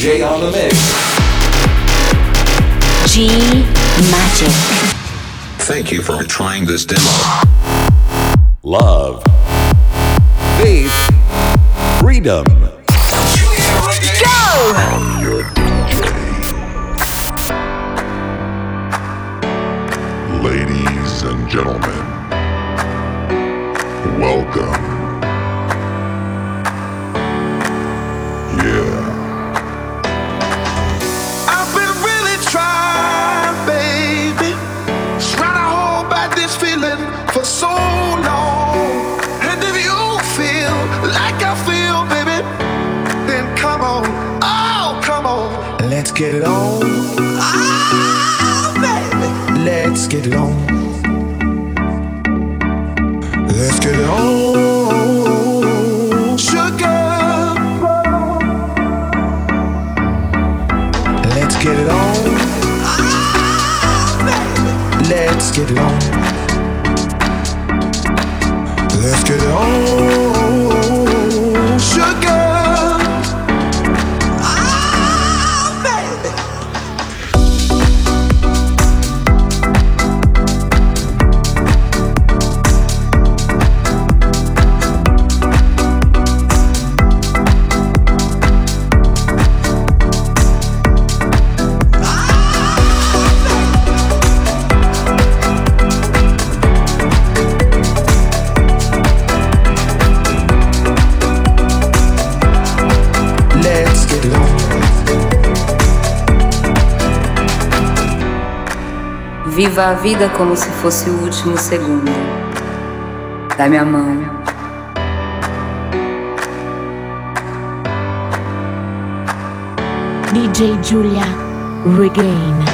J on the mix. G Magic. Thank you for trying this demo. Love. Faith. Freedom. Go! Your Ladies and gentlemen, welcome get it on. Viva a vida como se fosse o último segundo. Dá minha a mão. DJ Julia Regain.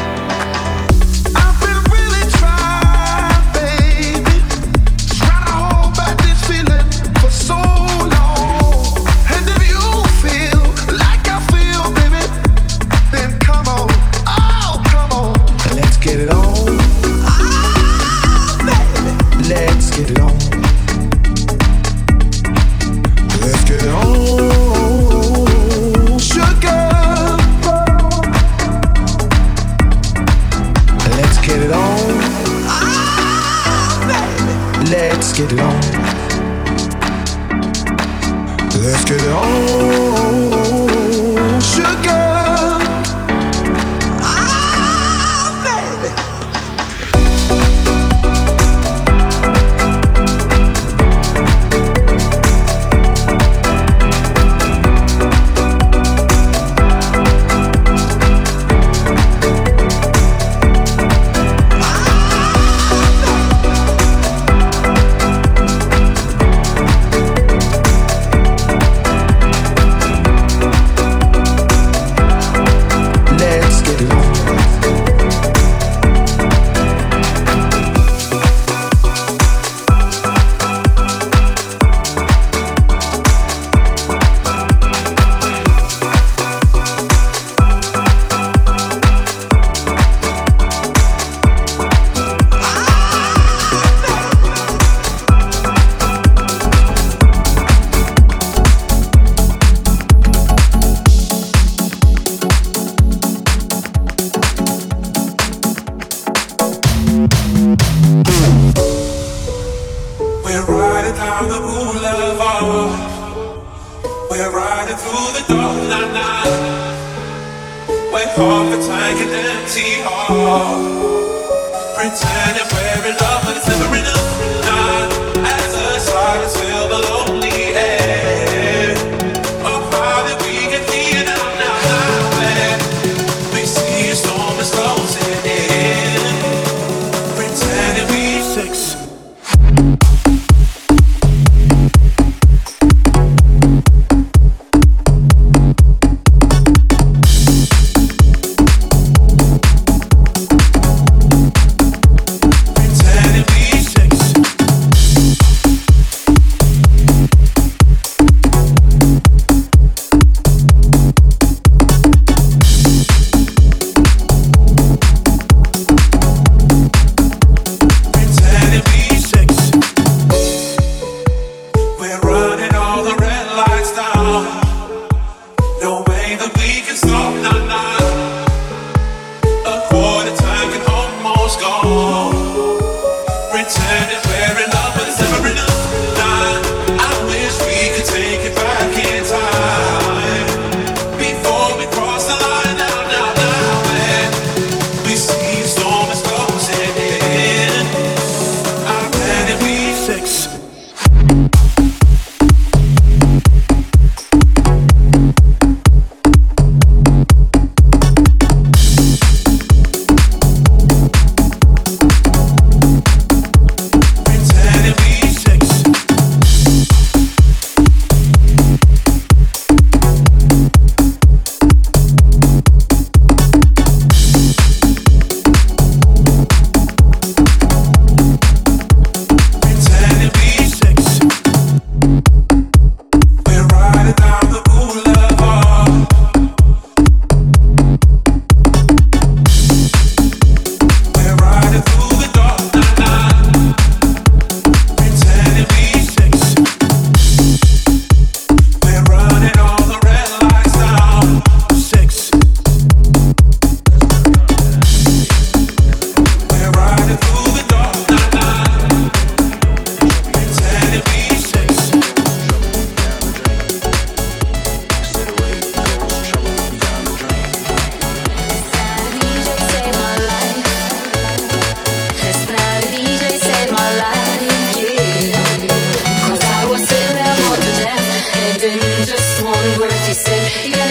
yeah.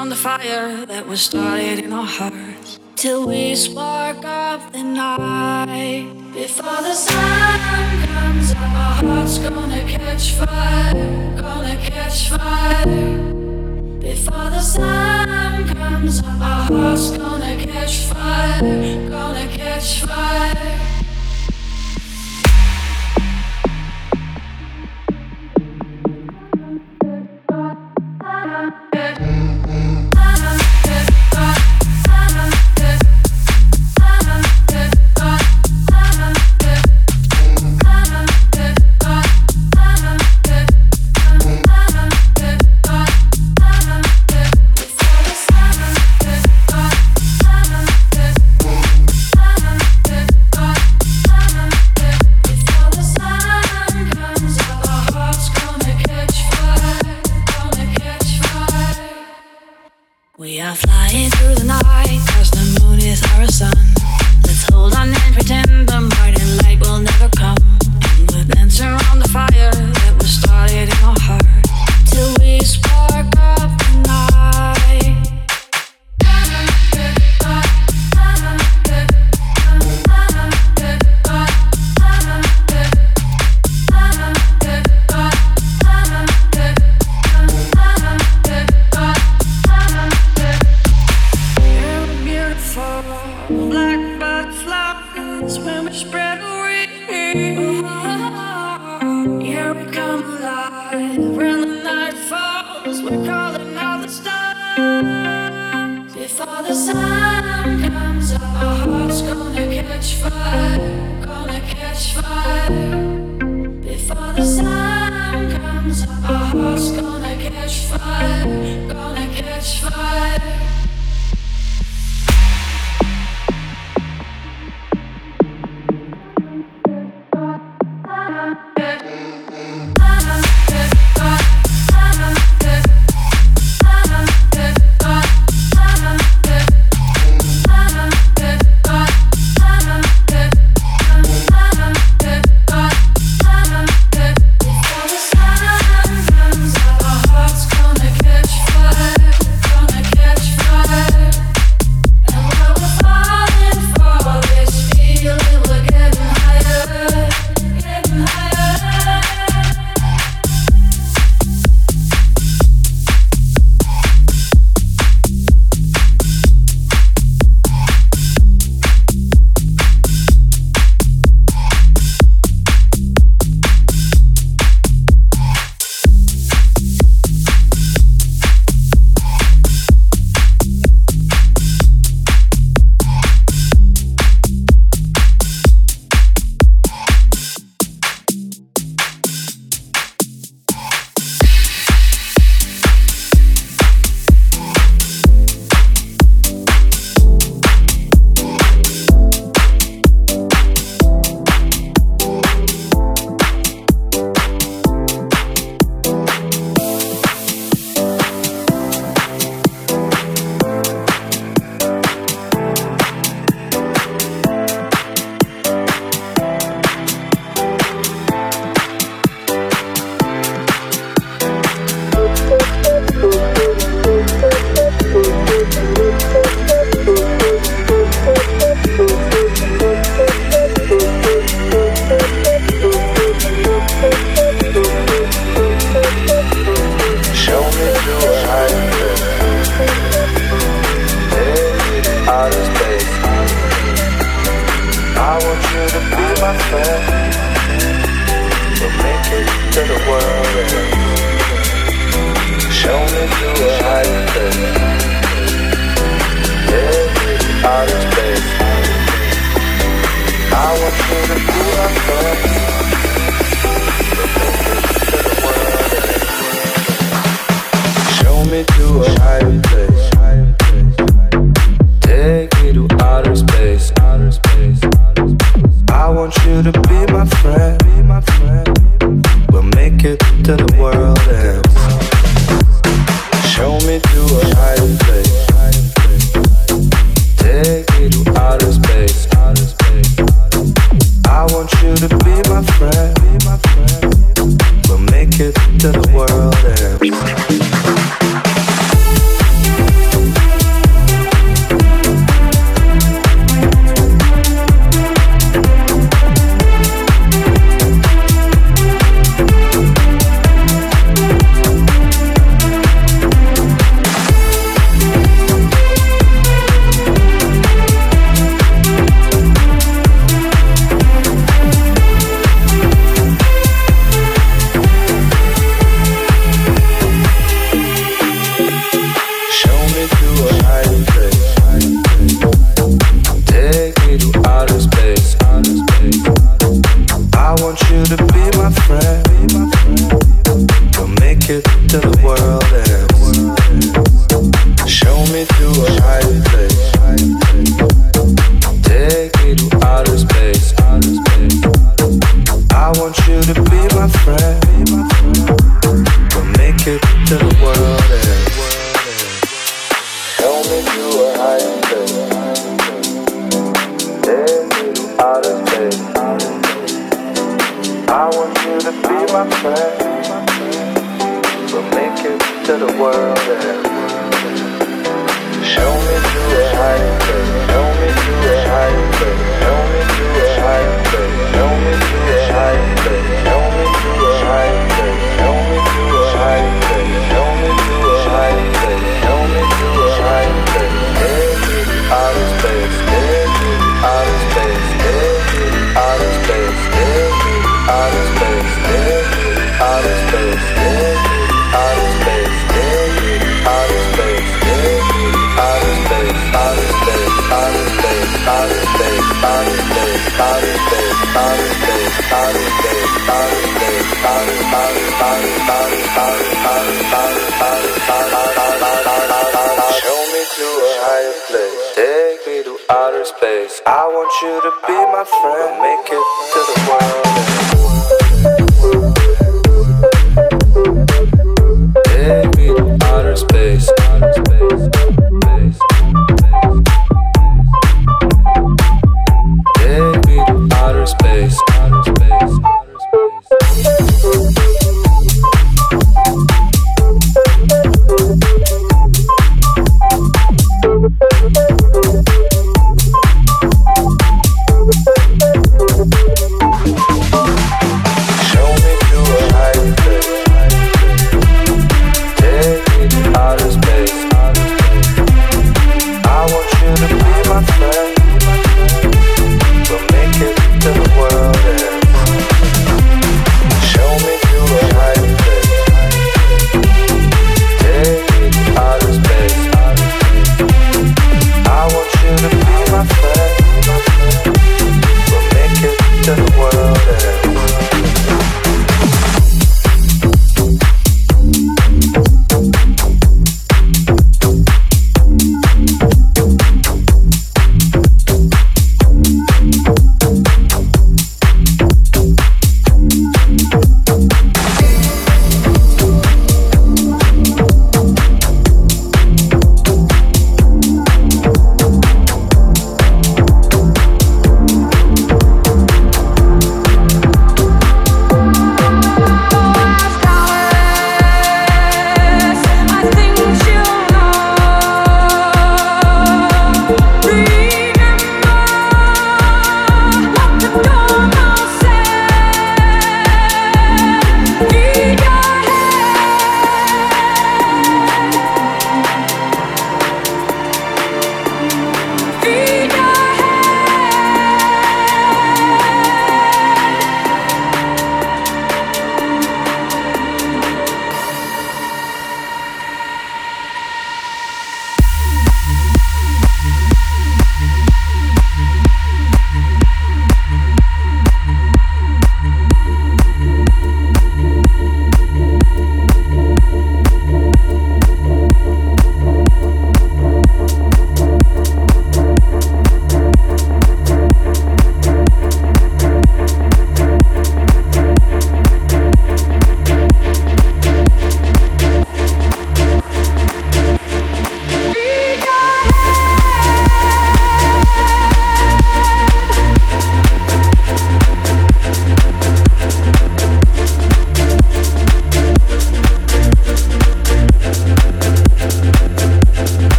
Around the fire that was started in our hearts. Till we spark up the night. Before the sun comes up, our hearts gonna catch fire. Gonna catch fire. Before the sun comes up, our hearts gonna catch fire. Gonna catch fire. Show me to a hiding place.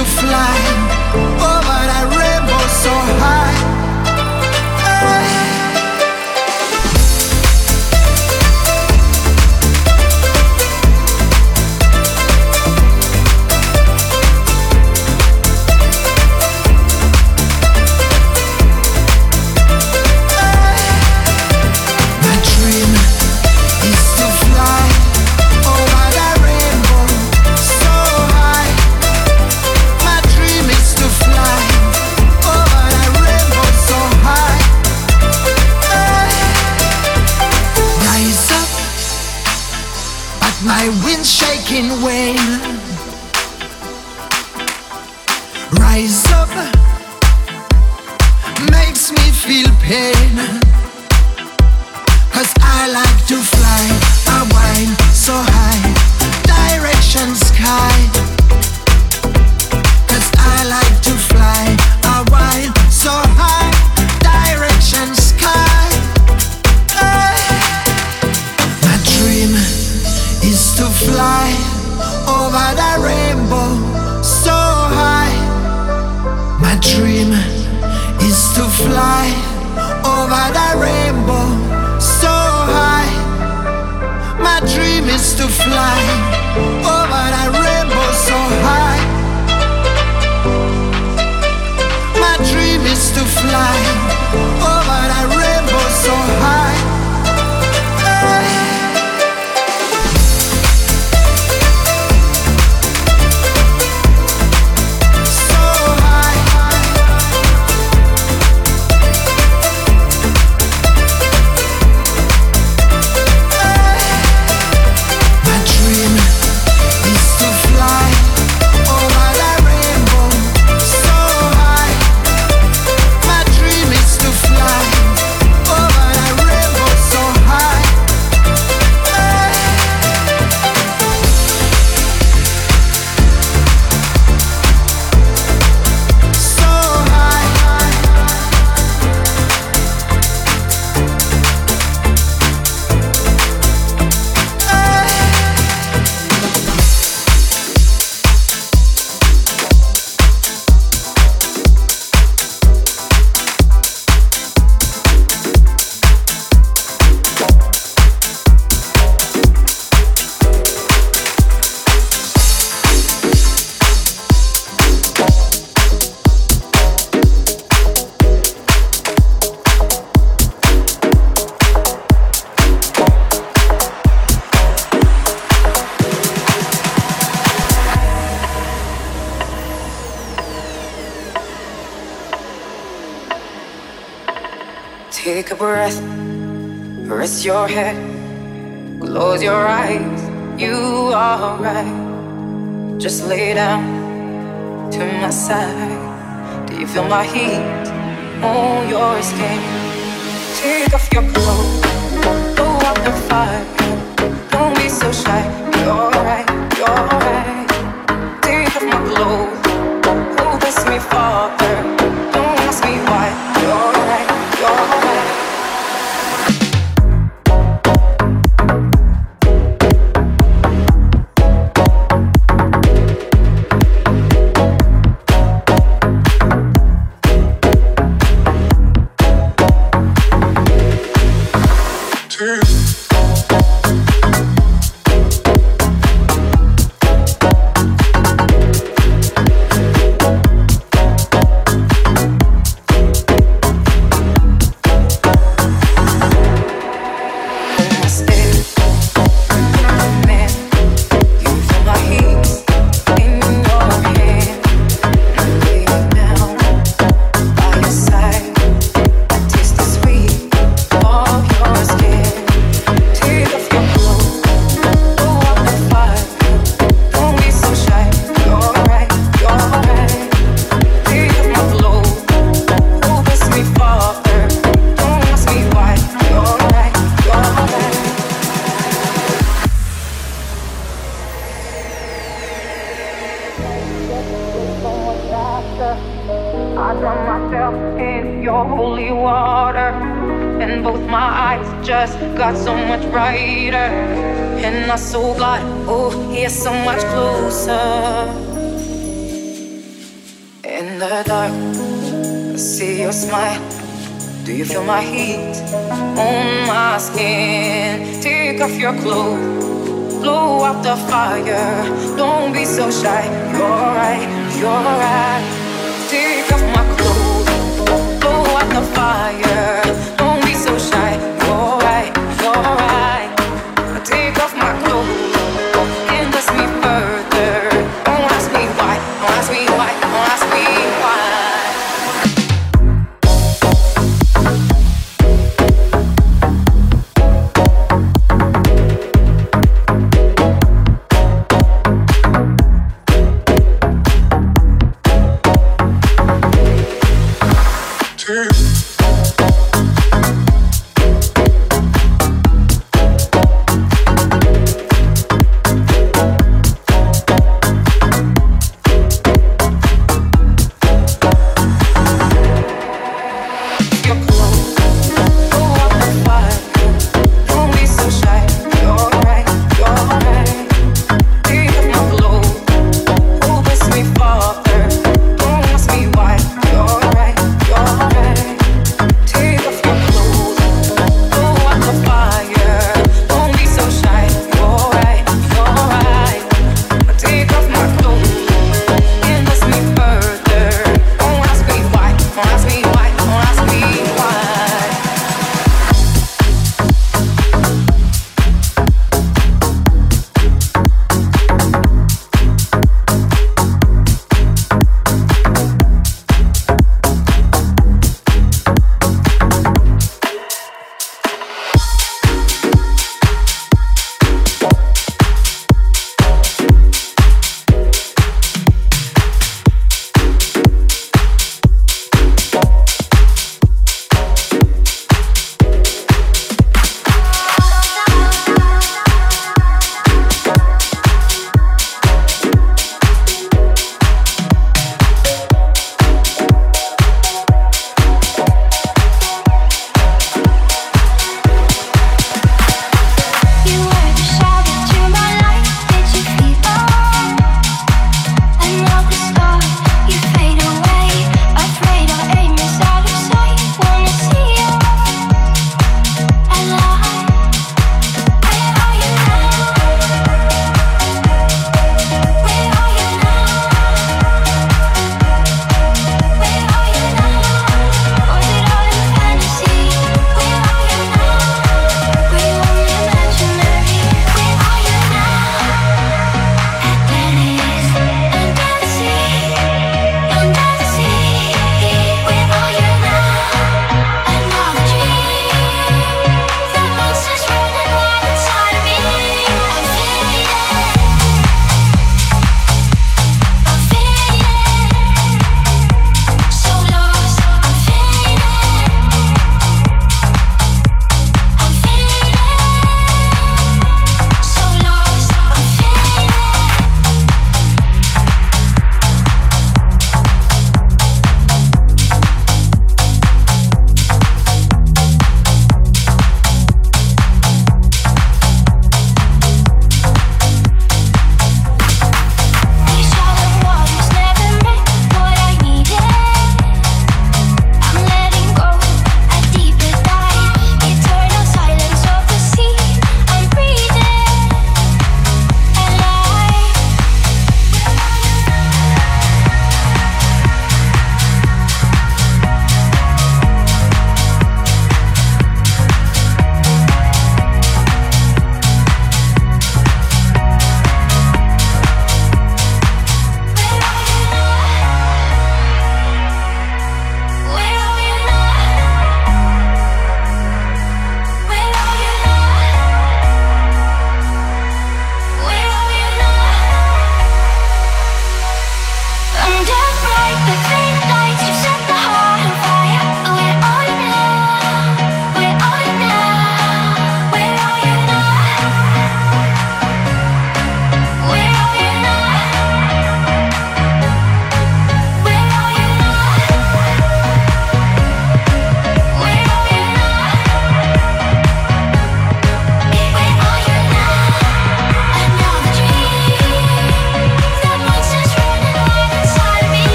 To fly